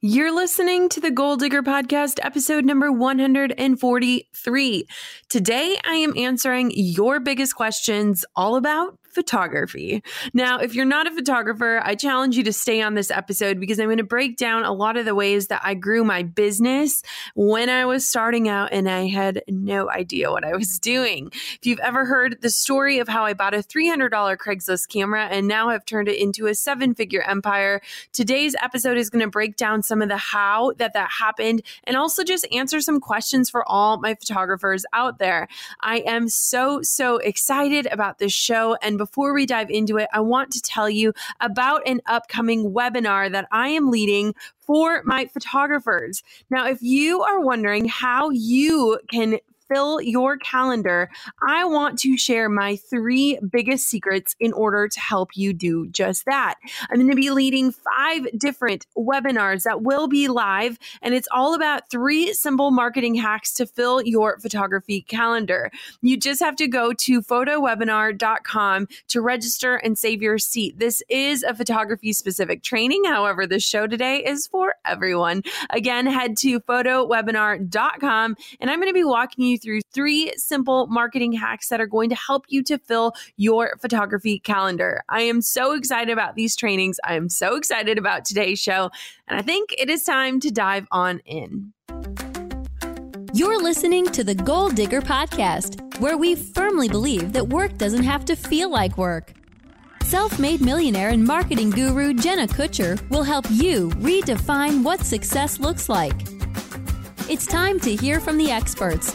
You're listening to the Goal Digger Podcast, episode number 143. Today, I am answering your biggest questions all about photography. Now, if you're not a photographer, I challenge you to stay on this episode because I'm going to break down a lot of the ways that I grew my business when I was starting out and I had no idea what I was doing. If you've ever heard the story of how I bought a $300 Craigslist camera and now have turned it into a seven figure empire, today's episode is going to break down some of the how that that happened and also just answer some questions for all my photographers out there. I am so, so excited about this show. And before we dive into it, I want to tell you about an upcoming webinar that I am leading for my photographers. Now, if you are wondering how you can fill your calendar, I want to share my three biggest secrets in order to help you do just that. I'm going to be leading five different webinars that will be live, and it's all about three simple marketing hacks to fill your photography calendar. You just have to go to photowebinar.com to register and save your seat. This is a photography specific training. However, the show today is for everyone. Again, head to photowebinar.com, and I'm going to be walking you through three simple marketing hacks that are going to help you to fill your photography calendar. I am so excited about these trainings. I am so excited about today's show. And I think it is time to dive on in. You're listening to the Goal Digger Podcast, where we firmly believe that work doesn't have to feel like work. Self made millionaire and marketing guru Jenna Kutcher will help you redefine what success looks like. It's time to hear from the experts,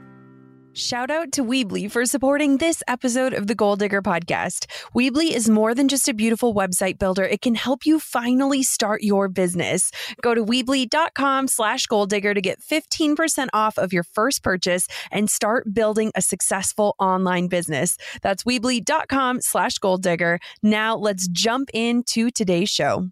Shout out to Weebly for supporting this episode of the Goal Digger podcast. Weebly is more than just a beautiful website builder. It can help you finally start your business. Go to Weebly.com slash goal digger to get 15% off of your first purchase and start building a successful online business. That's Weebly.com slash goal digger. Now let's jump into today's show.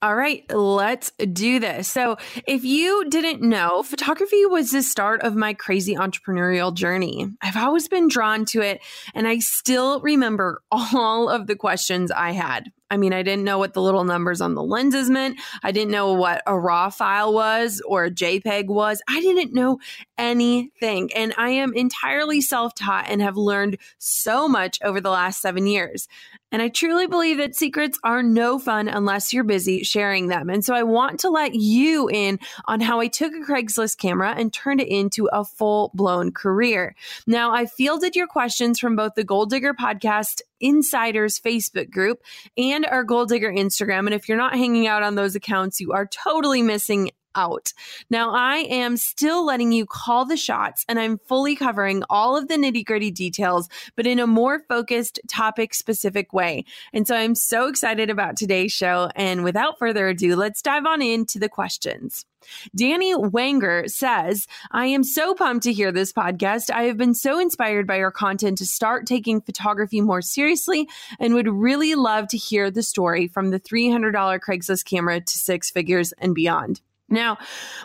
All right, let's do this. So, if you didn't know, photography was the start of my crazy entrepreneurial journey. I've always been drawn to it, and I still remember all of the questions I had. I mean, I didn't know what the little numbers on the lenses meant. I didn't know what a RAW file was or a JPEG was. I didn't know anything. And I am entirely self taught and have learned so much over the last seven years. And I truly believe that secrets are no fun unless you're busy sharing them. And so I want to let you in on how I took a Craigslist camera and turned it into a full blown career. Now, I fielded your questions from both the Goal Digger podcast Insiders Facebook group and our Goal Digger Instagram. And if you're not hanging out on those accounts, you are totally missing out. Now, I am still letting you call the shots and I'm fully covering all of the nitty gritty details, but in a more focused, topic specific way. And so I'm so excited about today's show. And without further ado, let's dive on into the questions. Danny Wanger says, I am so pumped to hear this podcast. I have been so inspired by your content to start taking photography more seriously and would really love to hear the story from the $300 Craigslist camera to six figures and beyond. Now,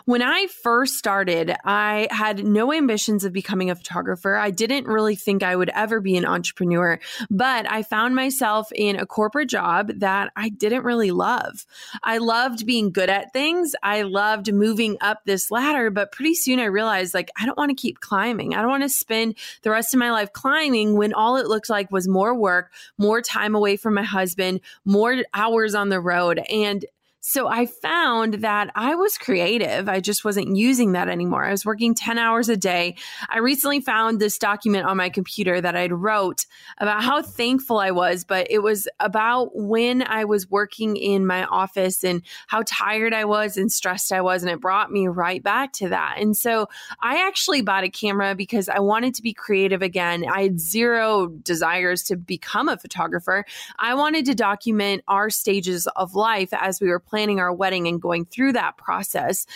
when I first started, I had no ambitions of becoming a photographer. I didn't really think I would ever be an entrepreneur, but I found myself in a corporate job that I didn't really love. I loved being good at things. I loved moving up this ladder, but pretty soon I realized like, I don't want to keep climbing. I don't want to spend the rest of my life climbing when all it looked like was more work, more time away from my husband, more hours on the road. And so I found that I was creative. I just wasn't using that anymore. I was working 10 hours a day. I recently found this document on my computer that I'd wrote about how thankful I was, but it was about when I was working in my office and how tired I was and stressed I was. And it brought me right back to that. And so I actually bought a camera because I wanted to be creative again. I had zero desires to become a photographer. I wanted to document our stages of life as we were planning our wedding and going through that process.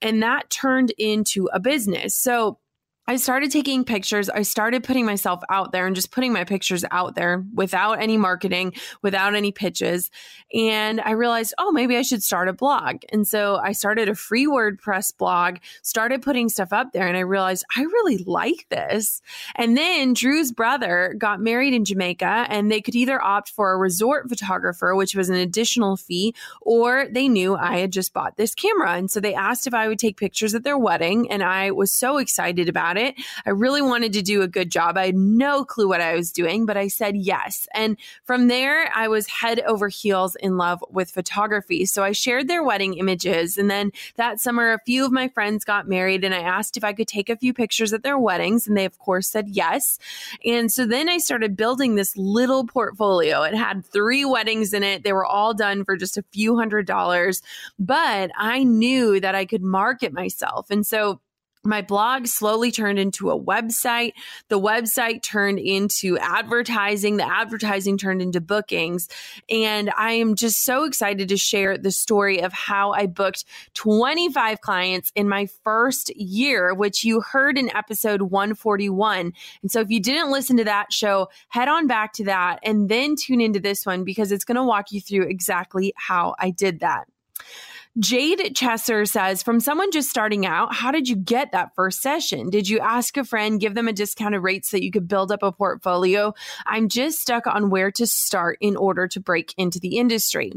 And that turned into a business. So I started taking pictures. I started putting myself out there and just putting my pictures out there without any marketing, without any pitches. And I realized, oh, maybe I should start a blog. And so I started a free WordPress blog, started putting stuff up there, and I realized I really like this. And then Drew's brother got married in Jamaica, and they could either opt for a resort photographer, which was an additional fee, or they knew I had just bought this camera. And so they asked if I would take pictures at their wedding. And I was so excited about it it. I really wanted to do a good job. I had no clue what I was doing, but I said yes. And from there, I was head over heels in love with photography. So I shared their wedding images. And then that summer, a few of my friends got married, and I asked if I could take a few pictures at their weddings. And they, of course, said yes. And so then I started building this little portfolio. It had three weddings in it. They were all done for just a few hundred dollars, but I knew that I could market myself. And so my blog slowly turned into a website. The website turned into advertising. The advertising turned into bookings. And I am just so excited to share the story of how I booked 25 clients in my first year, which you heard in episode 141. And so if you didn't listen to that show, head on back to that and then tune into this one because it's going to walk you through exactly how I did that. Jade Chesser says, from someone just starting out, how did you get that first session? Did you ask a friend, give them a discounted rate so that you could build up a portfolio? I'm just stuck on where to start in order to break into the industry.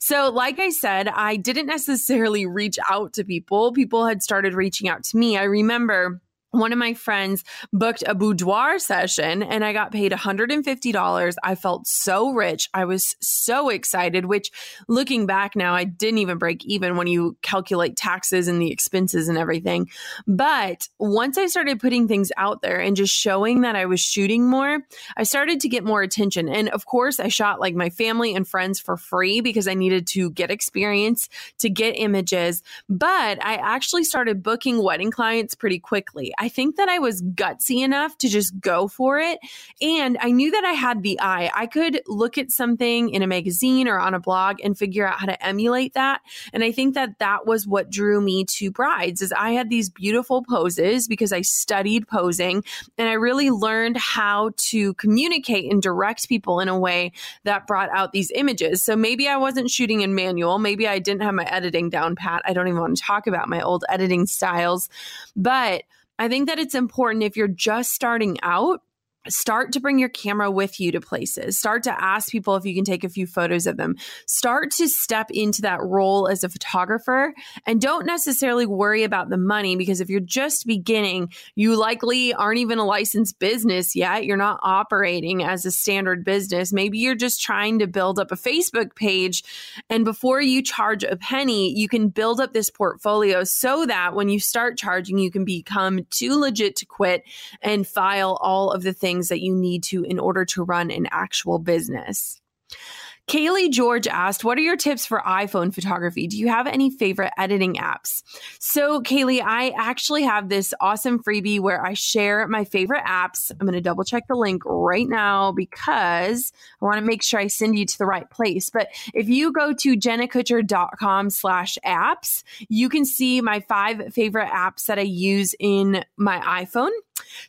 So, like I said, I didn't necessarily reach out to people. People had started reaching out to me. I remember one of my friends booked a boudoir session and I got paid $150. I felt so rich. I was so excited, which looking back now, I didn't even break even when you calculate taxes and the expenses and everything. But once I started putting things out there and just showing that I was shooting more, I started to get more attention. And of course, I shot like my family and friends for free because I needed to get experience, to get images. But I actually started booking wedding clients pretty quickly. Think that I was gutsy enough to just go for it. And I knew that I had the eye. I could look at something in a magazine or on a blog and figure out how to emulate that. And I think that that was what drew me to brides is I had these beautiful poses because I studied posing and I really learned how to communicate and direct people in a way that brought out these images. So maybe I wasn't shooting in manual. Maybe I didn't have my editing down pat. I don't even want to talk about my old editing styles, but I think that it's important if you're just starting out start to bring your camera with you to places. Start to ask people if you can take a few photos of them. Start to step into that role as a photographer and don't necessarily worry about the money because if you're just beginning you likely aren't even a licensed business yet. You're not operating as a standard business. Maybe you're just trying to build up a facebook page and before you charge a penny you can build up this portfolio so that when you start charging you can become too legit to quit and file all of the things things that you need to in order to run an actual business. Kaylee George asked, What are your tips for iPhone photography? Do you have any favorite editing apps? So, Kaylee, I actually have this awesome freebie where I share my favorite apps. I'm going to double check the link right now because I want to make sure I send you to the right place. But if you go to jennakutcher.com slash apps, you can see my five favorite apps that I use in my iPhone.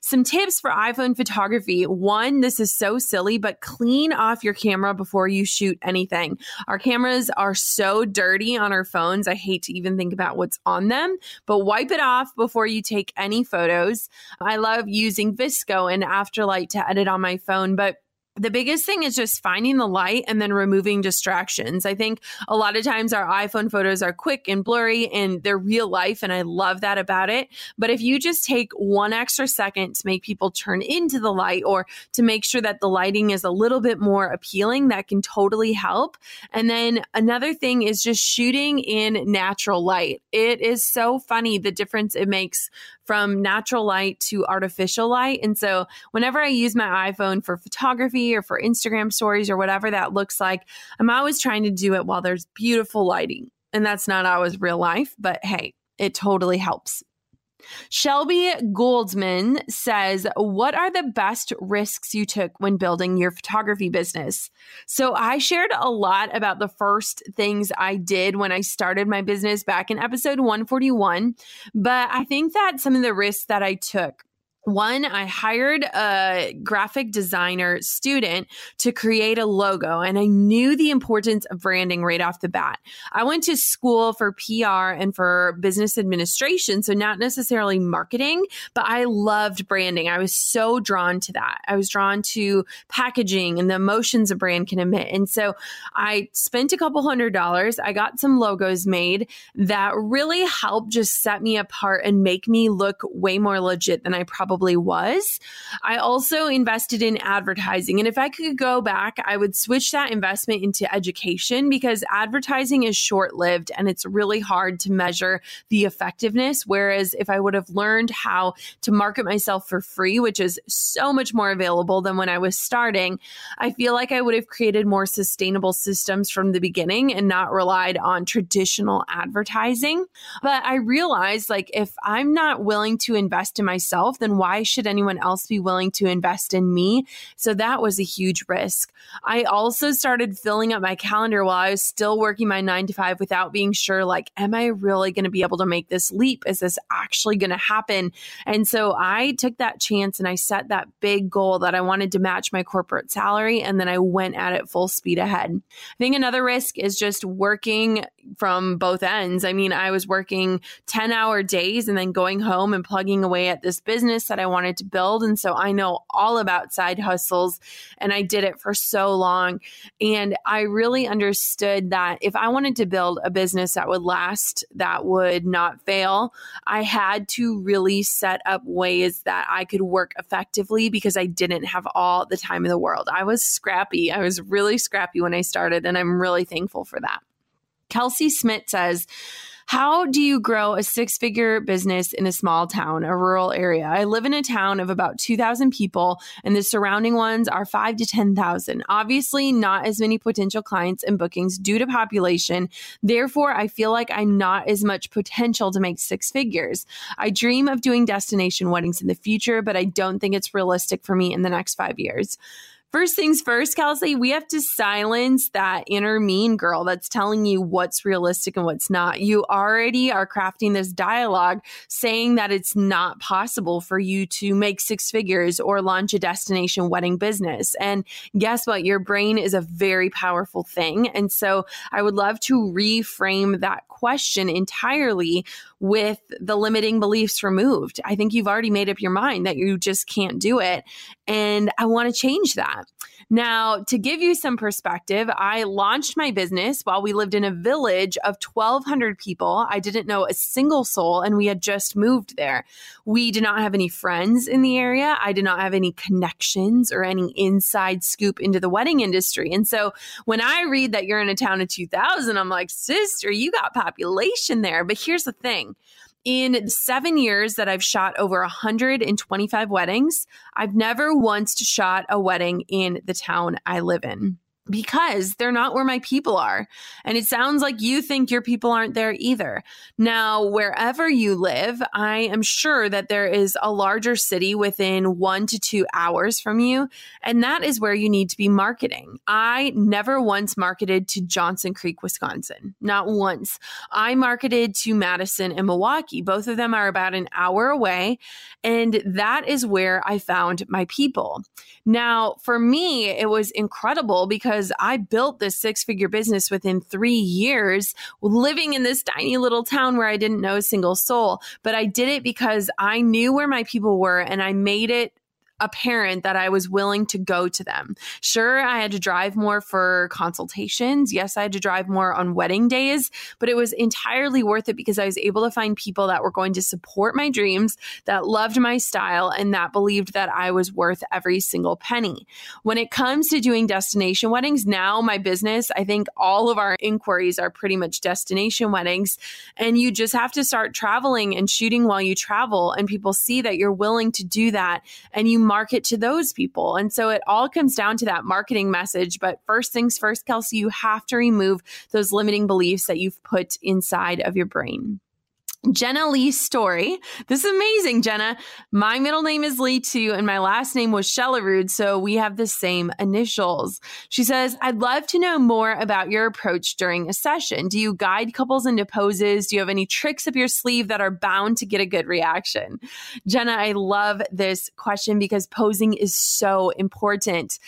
Some tips for iPhone photography. One, this is so silly, but clean off your camera before you shoot anything. Our cameras are so dirty on our phones. I hate to even think about what's on them, but wipe it off before you take any photos. I love using VSCO and Afterlight to edit on my phone, but the biggest thing is just finding the light and then removing distractions. I think a lot of times our iPhone photos are quick and blurry and they're real life, and I love that about it. But if you just take one extra second to make people turn into the light or to make sure that the lighting is a little bit more appealing, that can totally help. And then another thing is just shooting in natural light. It is so funny the difference it makes from natural light to artificial light. And so whenever I use my iPhone for photography or for Instagram stories or whatever that looks like, I'm always trying to do it while there's beautiful lighting. And that's not always real life, but hey, it totally helps. Shelby Goldman says, What are the best risks you took when building your photography business? So, I shared a lot about the first things I did when I started my business back in episode 141. But I think that some of the risks that I took one, I hired a graphic designer student to create a logo, and I knew the importance of branding right off the bat. I went to school for PR and for business administration, so not necessarily marketing, but I loved branding. I was so drawn to that. I was drawn to packaging and the emotions a brand can emit. And so I spent a couple hundred dollars. I got some logos made that really helped just set me apart and make me look way more legit than I probably probably was. I also invested in advertising. And if I could go back, I would switch that investment into education because advertising is short lived and it's really hard to measure the effectiveness. Whereas if I would have learned how to market myself for free, which is so much more available than when I was starting, I feel like I would have created more sustainable systems from the beginning and not relied on traditional advertising. But I realized like if I'm not willing to invest in myself, then why why should anyone else be willing to invest in me? So that was a huge risk. I also started filling up my calendar while I was still working my nine to five without being sure, like, am I really going to be able to make this leap? Is this actually going to happen? And so I took that chance and I set that big goal that I wanted to match my corporate salary. And then I went at it full speed ahead. I think another risk is just working from both ends. I mean, I was working 10 hour days and then going home and plugging away at this business that I wanted to build. And so I know all about side hustles and I did it for so long. And I really understood that if I wanted to build a business that would last, that would not fail, I had to really set up ways that I could work effectively because I didn't have all the time in the world. I was scrappy. I was really scrappy when I started, and I'm really thankful for that. Kelsey Smith says, how do you grow a six figure business in a small town, a rural area? I live in a town of about 2,000 people, and the surrounding ones are five to 10,000. Obviously, not as many potential clients and bookings due to population. Therefore, I feel like I'm not as much potential to make six figures. I dream of doing destination weddings in the future, but I don't think it's realistic for me in the next five years. First things first, Kelsey, we have to silence that inner mean girl that's telling you what's realistic and what's not. You already are crafting this dialogue saying that it's not possible for you to make six figures or launch a destination wedding business. And guess what? Your brain is a very powerful thing. And so I would love to reframe that question entirely with the limiting beliefs removed. I think you've already made up your mind that you just can't do it. And I want to change that. Now, to give you some perspective, I launched my business while we lived in a village of 1,200 people. I didn't know a single soul, and we had just moved there. We did not have any friends in the area. I did not have any connections or any inside scoop into the wedding industry. And so when I read that you're in a town of 2,000, I'm like, sister, you got population there. But here's the thing in seven years that I've shot over 125 weddings, I've never once shot a wedding in the town I live in. Because they're not where my people are. And it sounds like you think your people aren't there either. Now, wherever you live, I am sure that there is a larger city within one to two hours from you. And that is where you need to be marketing. I never once marketed to Johnson Creek, Wisconsin. Not once. I marketed to Madison and Milwaukee. Both of them are about an hour away. And that is where I found my people. Now, for me, it was incredible because because I built this six figure business within three years, living in this tiny little town where I didn't know a single soul. But I did it because I knew where my people were and I made it apparent that I was willing to go to them. Sure, I had to drive more for consultations. Yes, I had to drive more on wedding days, but it was entirely worth it because I was able to find people that were going to support my dreams, that loved my style, and that believed that I was worth every single penny. When it comes to doing destination weddings, now my business, I think all of our inquiries are pretty much destination weddings. And you just have to start traveling and shooting while you travel, and people see that you're willing to do that. And you market to those people. And so it all comes down to that marketing message. But first things first, Kelsey, you have to remove those limiting beliefs that you've put inside of your brain. Jenna Lee Story. This is amazing, Jenna. My middle name is Lee too, and my last name was Shellerud, so we have the same initials. She says, I'd love to know more about your approach during a session. Do you guide couples into poses? Do you have any tricks up your sleeve that are bound to get a good reaction? Jenna, I love this question because posing is so important.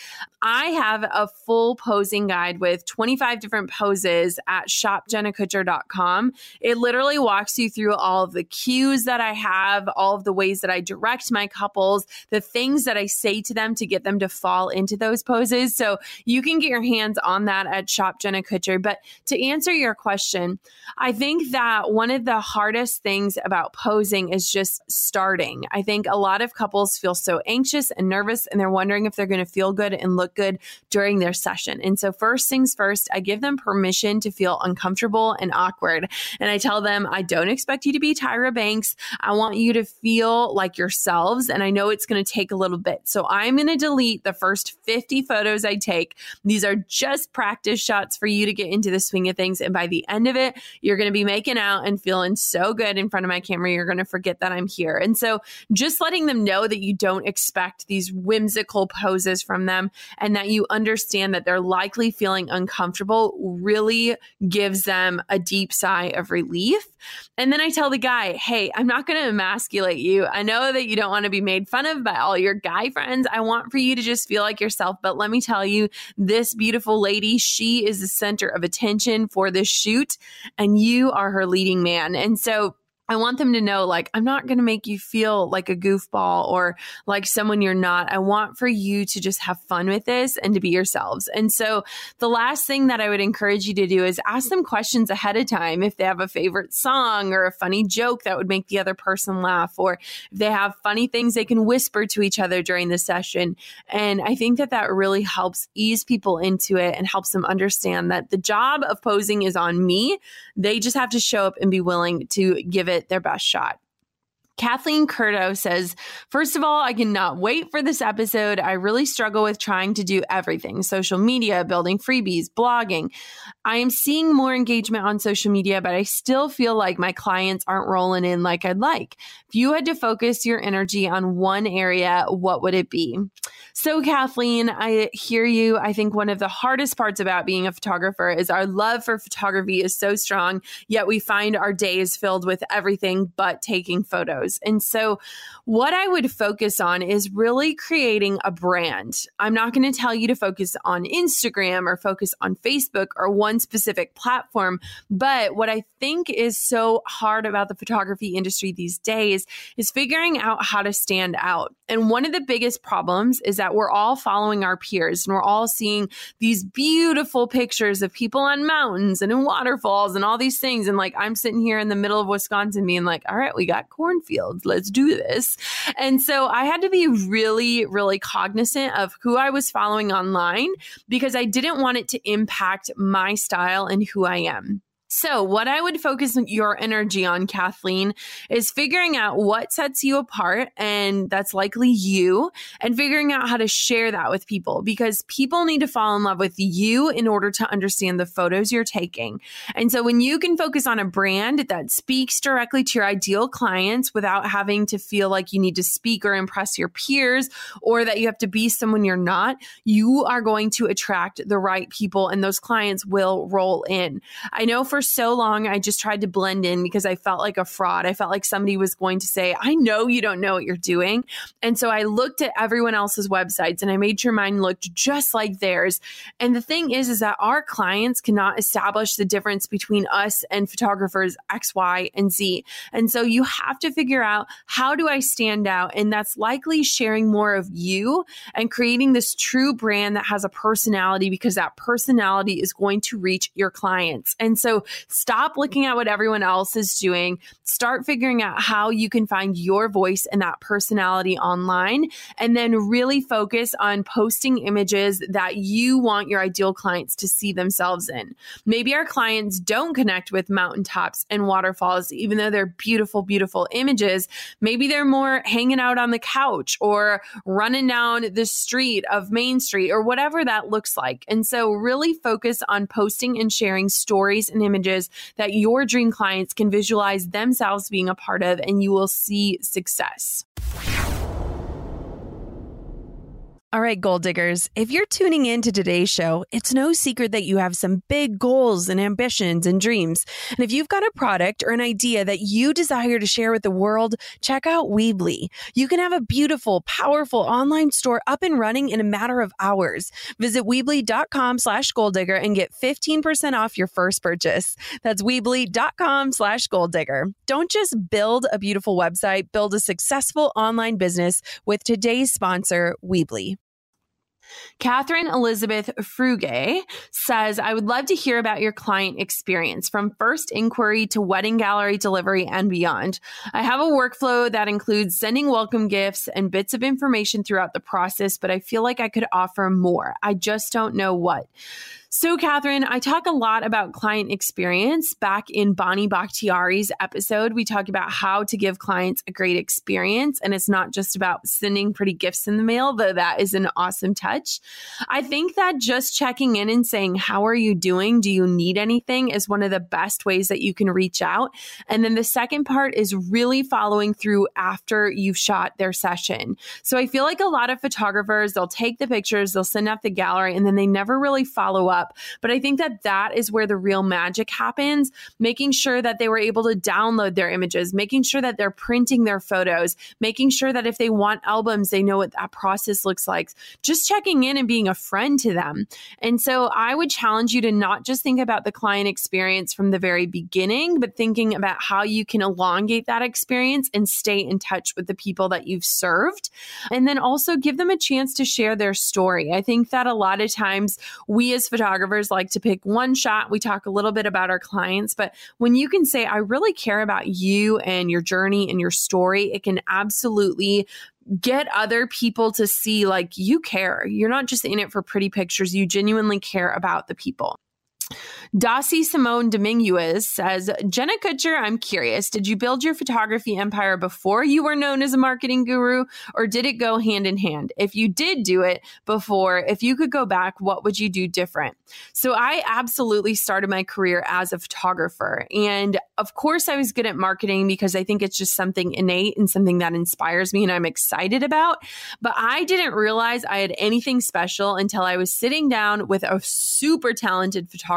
I have a full posing guide with 25 different poses at shopjennakutcher.com. It literally walks you through through all of the cues that I have, all of the ways that I direct my couples, the things that I say to them to get them to fall into those poses. So you can get your hands on that at Shop Jenna Kutcher. But to answer your question, I think that one of the hardest things about posing is just starting. I think a lot of couples feel so anxious and nervous and they're wondering if they're going to feel good and look good during their session. And so, first things first, I give them permission to feel uncomfortable and awkward. And I tell them, I don't expect expect you to be Tyra Banks. I want you to feel like yourselves. And I know it's going to take a little bit. So I'm going to delete the first 50 photos I take. These are just practice shots for you to get into the swing of things. And by the end of it, you're going to be making out and feeling so good in front of my camera. You're going to forget that I'm here. And so just letting them know that you don't expect these whimsical poses from them and that you understand that they're likely feeling uncomfortable really gives them a deep sigh of relief. And then I tell the guy, hey, I'm not going to emasculate you. I know that you don't want to be made fun of by all your guy friends. I want for you to just feel like yourself. But let me tell you, this beautiful lady, she is the center of attention for this shoot, and you are her leading man. And so, I want them to know, like, I'm not going to make you feel like a goofball or like someone you're not. I want for you to just have fun with this and to be yourselves. And so, the last thing that I would encourage you to do is ask them questions ahead of time if they have a favorite song or a funny joke that would make the other person laugh, or if they have funny things they can whisper to each other during the session. And I think that that really helps ease people into it and helps them understand that the job of posing is on me. They just have to show up and be willing to give it it their best shot. Kathleen Curto says, First of all, I cannot wait for this episode. I really struggle with trying to do everything social media, building freebies, blogging. I am seeing more engagement on social media, but I still feel like my clients aren't rolling in like I'd like. If you had to focus your energy on one area, what would it be? So, Kathleen, I hear you. I think one of the hardest parts about being a photographer is our love for photography is so strong, yet we find our days filled with everything but taking photos. And so, what I would focus on is really creating a brand. I'm not going to tell you to focus on Instagram or focus on Facebook or one specific platform, but what I think is so hard about the photography industry these days is figuring out how to stand out. And one of the biggest problems is that we're all following our peers and we're all seeing these beautiful pictures of people on mountains and in waterfalls and all these things. And like, I'm sitting here in the middle of Wisconsin being like, all right, we got cornfields. Let's do this. And so I had to be really, really cognizant of who I was following online because I didn't want it to impact my style and who I am. So, what I would focus your energy on, Kathleen, is figuring out what sets you apart, and that's likely you, and figuring out how to share that with people because people need to fall in love with you in order to understand the photos you're taking. And so, when you can focus on a brand that speaks directly to your ideal clients without having to feel like you need to speak or impress your peers or that you have to be someone you're not, you are going to attract the right people, and those clients will roll in. I know for for so long, I just tried to blend in because I felt like a fraud. I felt like somebody was going to say, I know you don't know what you're doing. And so I looked at everyone else's websites and I made sure mine looked just like theirs. And the thing is, is that our clients cannot establish the difference between us and photographers X, Y, and Z. And so you have to figure out how do I stand out? And that's likely sharing more of you and creating this true brand that has a personality because that personality is going to reach your clients. And so stop looking at what everyone else is doing. Start figuring out how you can find your voice and that personality online. And then really focus on posting images that you want your ideal clients to see themselves in. Maybe our clients don't connect with mountaintops and waterfalls, even though they're beautiful, beautiful images. Maybe they're more hanging out on the couch or running down the street of Main Street or whatever that looks like. And so, really focus on posting and sharing stories and images images that your dream clients can visualize themselves being a part of, and you will see success. All right, goal diggers, if you're tuning in to today's show, it's no secret that you have some big goals and ambitions and dreams. And if you've got a product or an idea that you desire to share with the world, check out Weebly. You can have a beautiful, powerful online store up and running in a matter of hours. Visit Weebly.com slash goal digger and get 15% off your first purchase. That's Weebly.com slash goal digger. Don't just build a beautiful website, build a successful online business with today's sponsor, Weebly. Catherine Elizabeth Fruge says, I would love to hear about your client experience from first inquiry to wedding gallery delivery and beyond. I have a workflow that includes sending welcome gifts and bits of information throughout the process, but I feel like I could offer more. I just don't know what. So, Catherine, I talk a lot about client experience. Back in Bonnie Bakhtiari's episode, we talk about how to give clients a great experience. And it's not just about sending pretty gifts in the mail, though that is an awesome touch. I think that just checking in and saying, How are you doing? Do you need anything? is one of the best ways that you can reach out. And then the second part is really following through after you've shot their session. So, I feel like a lot of photographers, they'll take the pictures, they'll send out the gallery, and then they never really follow up up. But I think that that is where the real magic happens, making sure that they were able to download their images, making sure that they're printing their photos, making sure that if they want albums, they know what that process looks like, just checking in and being a friend to them. And so I would challenge you to not just think about the client experience from the very beginning, but thinking about how you can elongate that experience and stay in touch with the people that you've served. And then also give them a chance to share their story. I think that a lot of times we as photographers, photographers like to pick one shot. We talk a little bit about our clients, but when you can say, I really care about you and your journey and your story, it can absolutely get other people to see like you care. You're not just in it for pretty pictures, you genuinely care about the people. Dossie Simone Dominguez says, Jenna Kutcher, I'm curious. Did you build your photography empire before you were known as a marketing guru, or did it go hand in hand? If you did do it before, if you could go back, what would you do different? So I absolutely started my career as a photographer. And of course, I was good at marketing because I think it's just something innate and something that inspires me and I'm excited about. But I didn't realize I had anything special until I was sitting down with a super talented photographer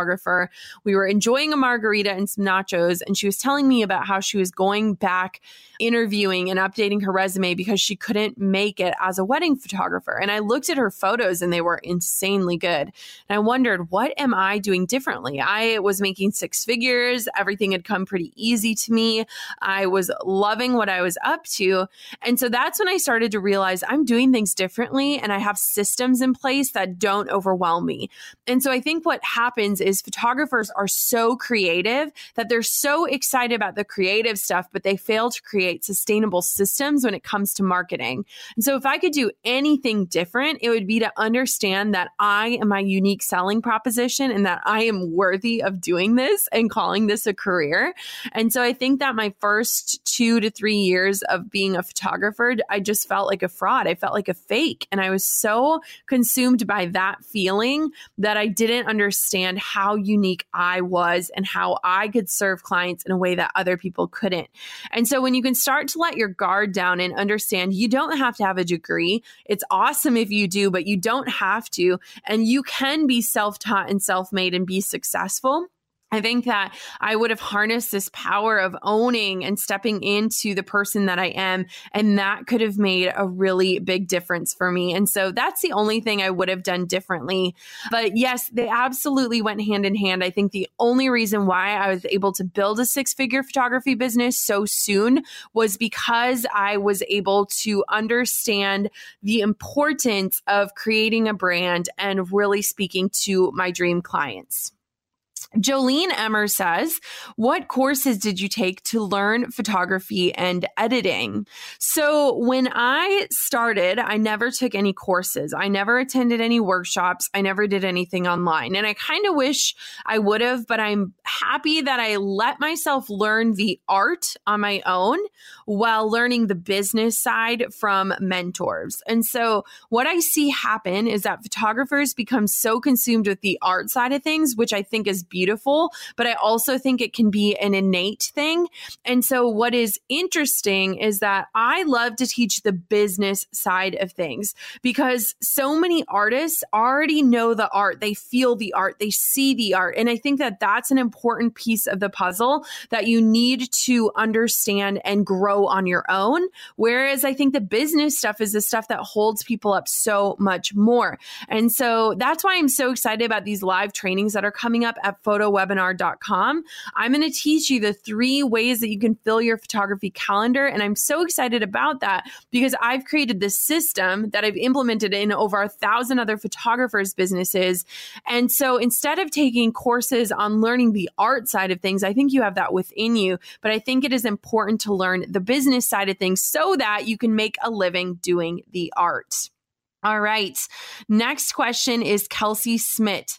we were enjoying a margarita and some nachos, and she was telling me about how she was going back interviewing and updating her resume because she couldn't make it as a wedding photographer. And I looked at her photos and they were insanely good. And I wondered, what am I doing differently? I was making six figures, everything had come pretty easy to me. I was loving what I was up to. And so that's when I started to realize I'm doing things differently and I have systems in place that don't overwhelm me. And so I think what happens is photographers are so creative that they're so excited about the creative stuff, but they fail to create sustainable systems when it comes to marketing. And so if I could do anything different, it would be to understand that I am my unique selling proposition and that I am worthy of doing this and calling this a career. And so I think that my first two to three years of being a photographer, I just felt like a fraud. I felt like a fake. And I was so consumed by that feeling that I didn't understand how unique I was and how I could serve clients in a way that other people couldn't. And so when you can start to let your guard down and understand you don't have to have a degree, it's awesome if you do, but you don't have to. And you can be self taught and self made and be successful. I think that I would have harnessed this power of owning and stepping into the person that I am. And that could have made a really big difference for me. And so that's the only thing I would have done differently. But yes, they absolutely went hand in hand. I think the only reason why I was able to build a six figure photography business so soon was because I was able to understand the importance of creating a brand and really speaking to my dream clients. Jolene Emmer says, What courses did you take to learn photography and editing? So, when I started, I never took any courses. I never attended any workshops. I never did anything online. And I kind of wish I would have, but I'm happy that I let myself learn the art on my own while learning the business side from mentors. And so, what I see happen is that photographers become so consumed with the art side of things, which I think is beautiful beautiful, but I also think it can be an innate thing. And so, what is interesting is that I love to teach the business side of things because so many artists already know the art, they feel the art, they see the art. And I think that that's an important piece of the puzzle that you need to understand and grow on your own. Whereas I think the business stuff is the stuff that holds people up so much more. And so, that's why I'm so excited about these live trainings that are coming up at photowebinar.com. I'm going to teach you the three ways that you can fill your photography calendar. And I'm so excited about that because I've created this system that I've implemented in over a thousand other photographers' businesses. And so instead of taking courses on learning the art side of things, I think you have that within you. But I think it is important to learn the business side of things so that you can make a living doing the art. All right. Next question is Kelsey Smith.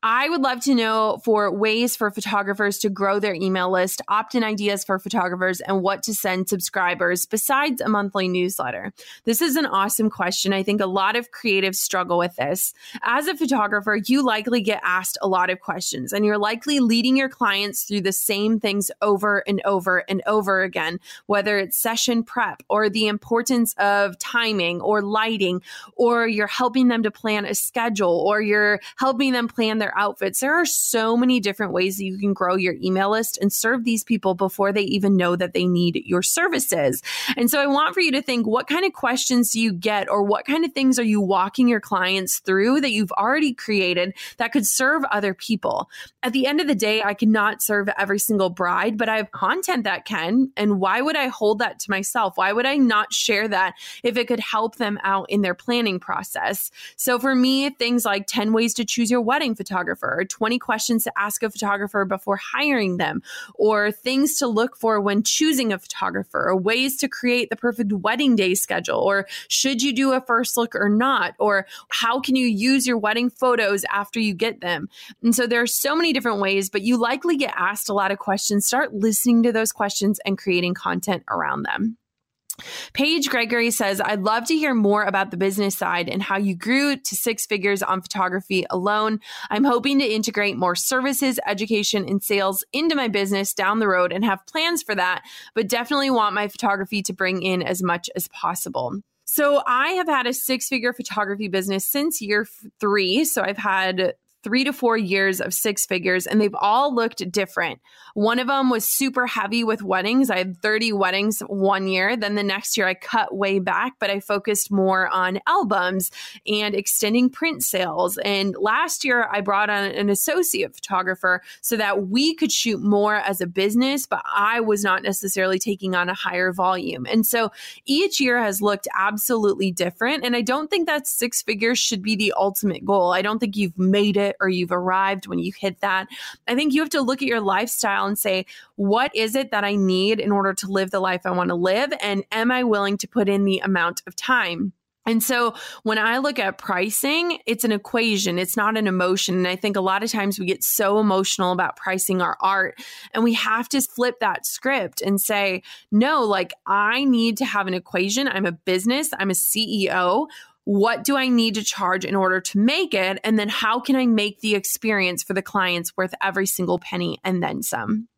I would love to know for ways for photographers to grow their email list, opt in ideas for photographers, and what to send subscribers besides a monthly newsletter. This is an awesome question. I think a lot of creatives struggle with this. As a photographer, you likely get asked a lot of questions, and you're likely leading your clients through the same things over and over and over again, whether it's session prep or the importance of timing or lighting, or you're helping them to plan a schedule, or you're helping them plan their their outfits. There are so many different ways that you can grow your email list and serve these people before they even know that they need your services. And so I want for you to think what kind of questions do you get or what kind of things are you walking your clients through that you've already created that could serve other people? At the end of the day, I cannot serve every single bride, but I have content that can. And why would I hold that to myself? Why would I not share that if it could help them out in their planning process? So for me, things like 10 ways to choose your wedding photographer photographer, or 20 questions to ask a photographer before hiring them, or things to look for when choosing a photographer, or ways to create the perfect wedding day schedule, or should you do a first look or not, or how can you use your wedding photos after you get them. And so there are so many different ways, but you likely get asked a lot of questions. Start listening to those questions and creating content around them. Paige Gregory says, I'd love to hear more about the business side and how you grew to six figures on photography alone. I'm hoping to integrate more services, education, and sales into my business down the road and have plans for that, but definitely want my photography to bring in as much as possible. So, I have had a six figure photography business since year three. So, I've had three to four years of six figures, and they've all looked different. One of them was super heavy with weddings. I had 30 weddings one year. Then the next year, I cut way back, but I focused more on albums and extending print sales. And last year, I brought on an associate photographer so that we could shoot more as a business, but I was not necessarily taking on a higher volume. And so each year has looked absolutely different. And I don't think that six figures should be the ultimate goal. I don't think you've made it it or you've arrived when you hit that. I think you have to look at your lifestyle and say, what is it that I need in order to live the life I want to live? And am I willing to put in the amount of time? And so when I look at pricing, it's an equation, it's not an emotion. And I think a lot of times we get so emotional about pricing our art, and we have to flip that script and say, no, like I need to have an equation. I'm a business, I'm a CEO what do I need to charge in order to make it? And then how can I make the experience for the clients worth every single penny and then some?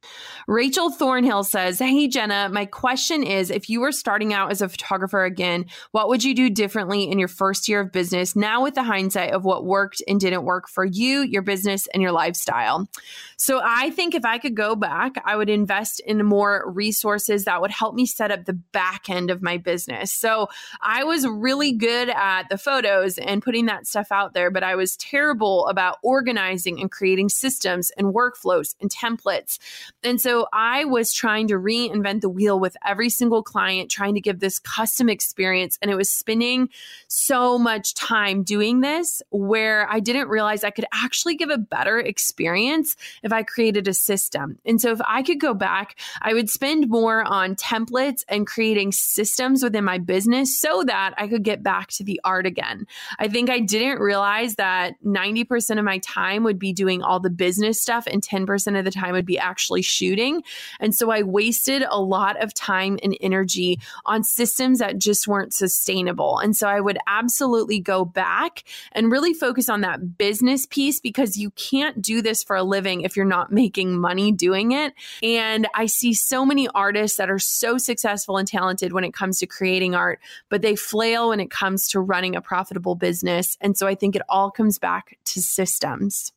Rachel Thornhill says, Hey, Jenna, my question is if you were starting out as a photographer again, what would you do differently in your first year of business now with the hindsight of what worked and didn't work for you, your business, and your lifestyle? So I think if I could go back, I would invest in more resources that would help me set up the back end of my business. So I was really good at the photos and putting that stuff out there, but I was terrible about organizing and creating systems and workflows and templates. And so I was trying to reinvent the wheel with every single client, trying to give this custom experience. And it was spending so much time doing this where I didn't realize I could actually give a better experience if I created a system. And so if I could go back, I would spend more on templates and creating systems within my business so that I could get back to the art again. I think I didn't realize that 90% of my time would be doing all the business stuff and 10% of the time would be actually shooting. And so I wasted a lot of time and energy on systems that just weren't sustainable. And so I would absolutely go back and really focus on that business piece because you can't do this for a living if you're not making money doing it. And I see so many artists that are so successful and talented when it comes to creating art, but they flail when it comes to running a profitable business. And so I think it all comes back to systems.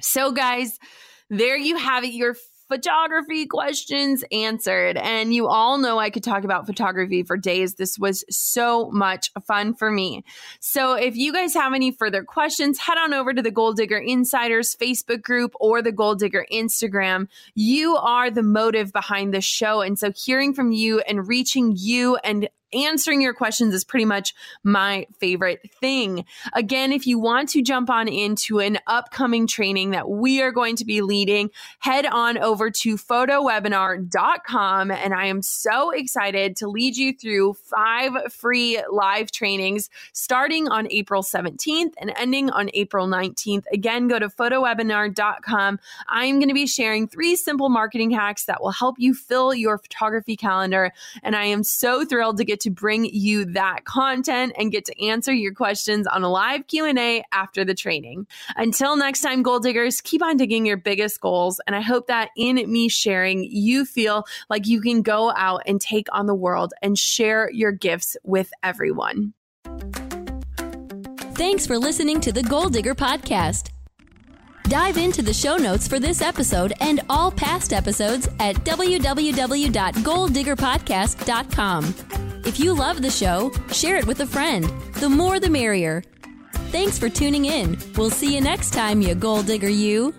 So, guys, there you have it. Your photography questions answered. And you all know I could talk about photography for days. This was so much fun for me. So if you guys have any further questions, head on over to the Goal Digger Insiders Facebook group or the Goal Digger Instagram. You are the motive behind this show. And so hearing from you and reaching you and answering your questions is pretty much my favorite thing. Again, if you want to jump on into an upcoming training that we are going to be leading, head on over to photowebinar.com. And I am so excited to lead you through five free live trainings starting on April 17th and ending on April 19th. Again, go to photowebinar.com. I'm going to be sharing three simple marketing hacks that will help you fill your photography calendar. And I am so thrilled to get get to bring you that content and get to answer your questions on a live Q&A after the training. Until next time, goal diggers, keep on digging your biggest goals. And I hope that in me sharing, you feel like you can go out and take on the world and share your gifts with everyone. Thanks for listening to the Goal Digger Podcast. Dive into the show notes for this episode and all past episodes at www.goaldiggerpodcast.com. If you love the show, share it with a friend. The more the merrier. Thanks for tuning in. We'll see you next time, you goal digger, you.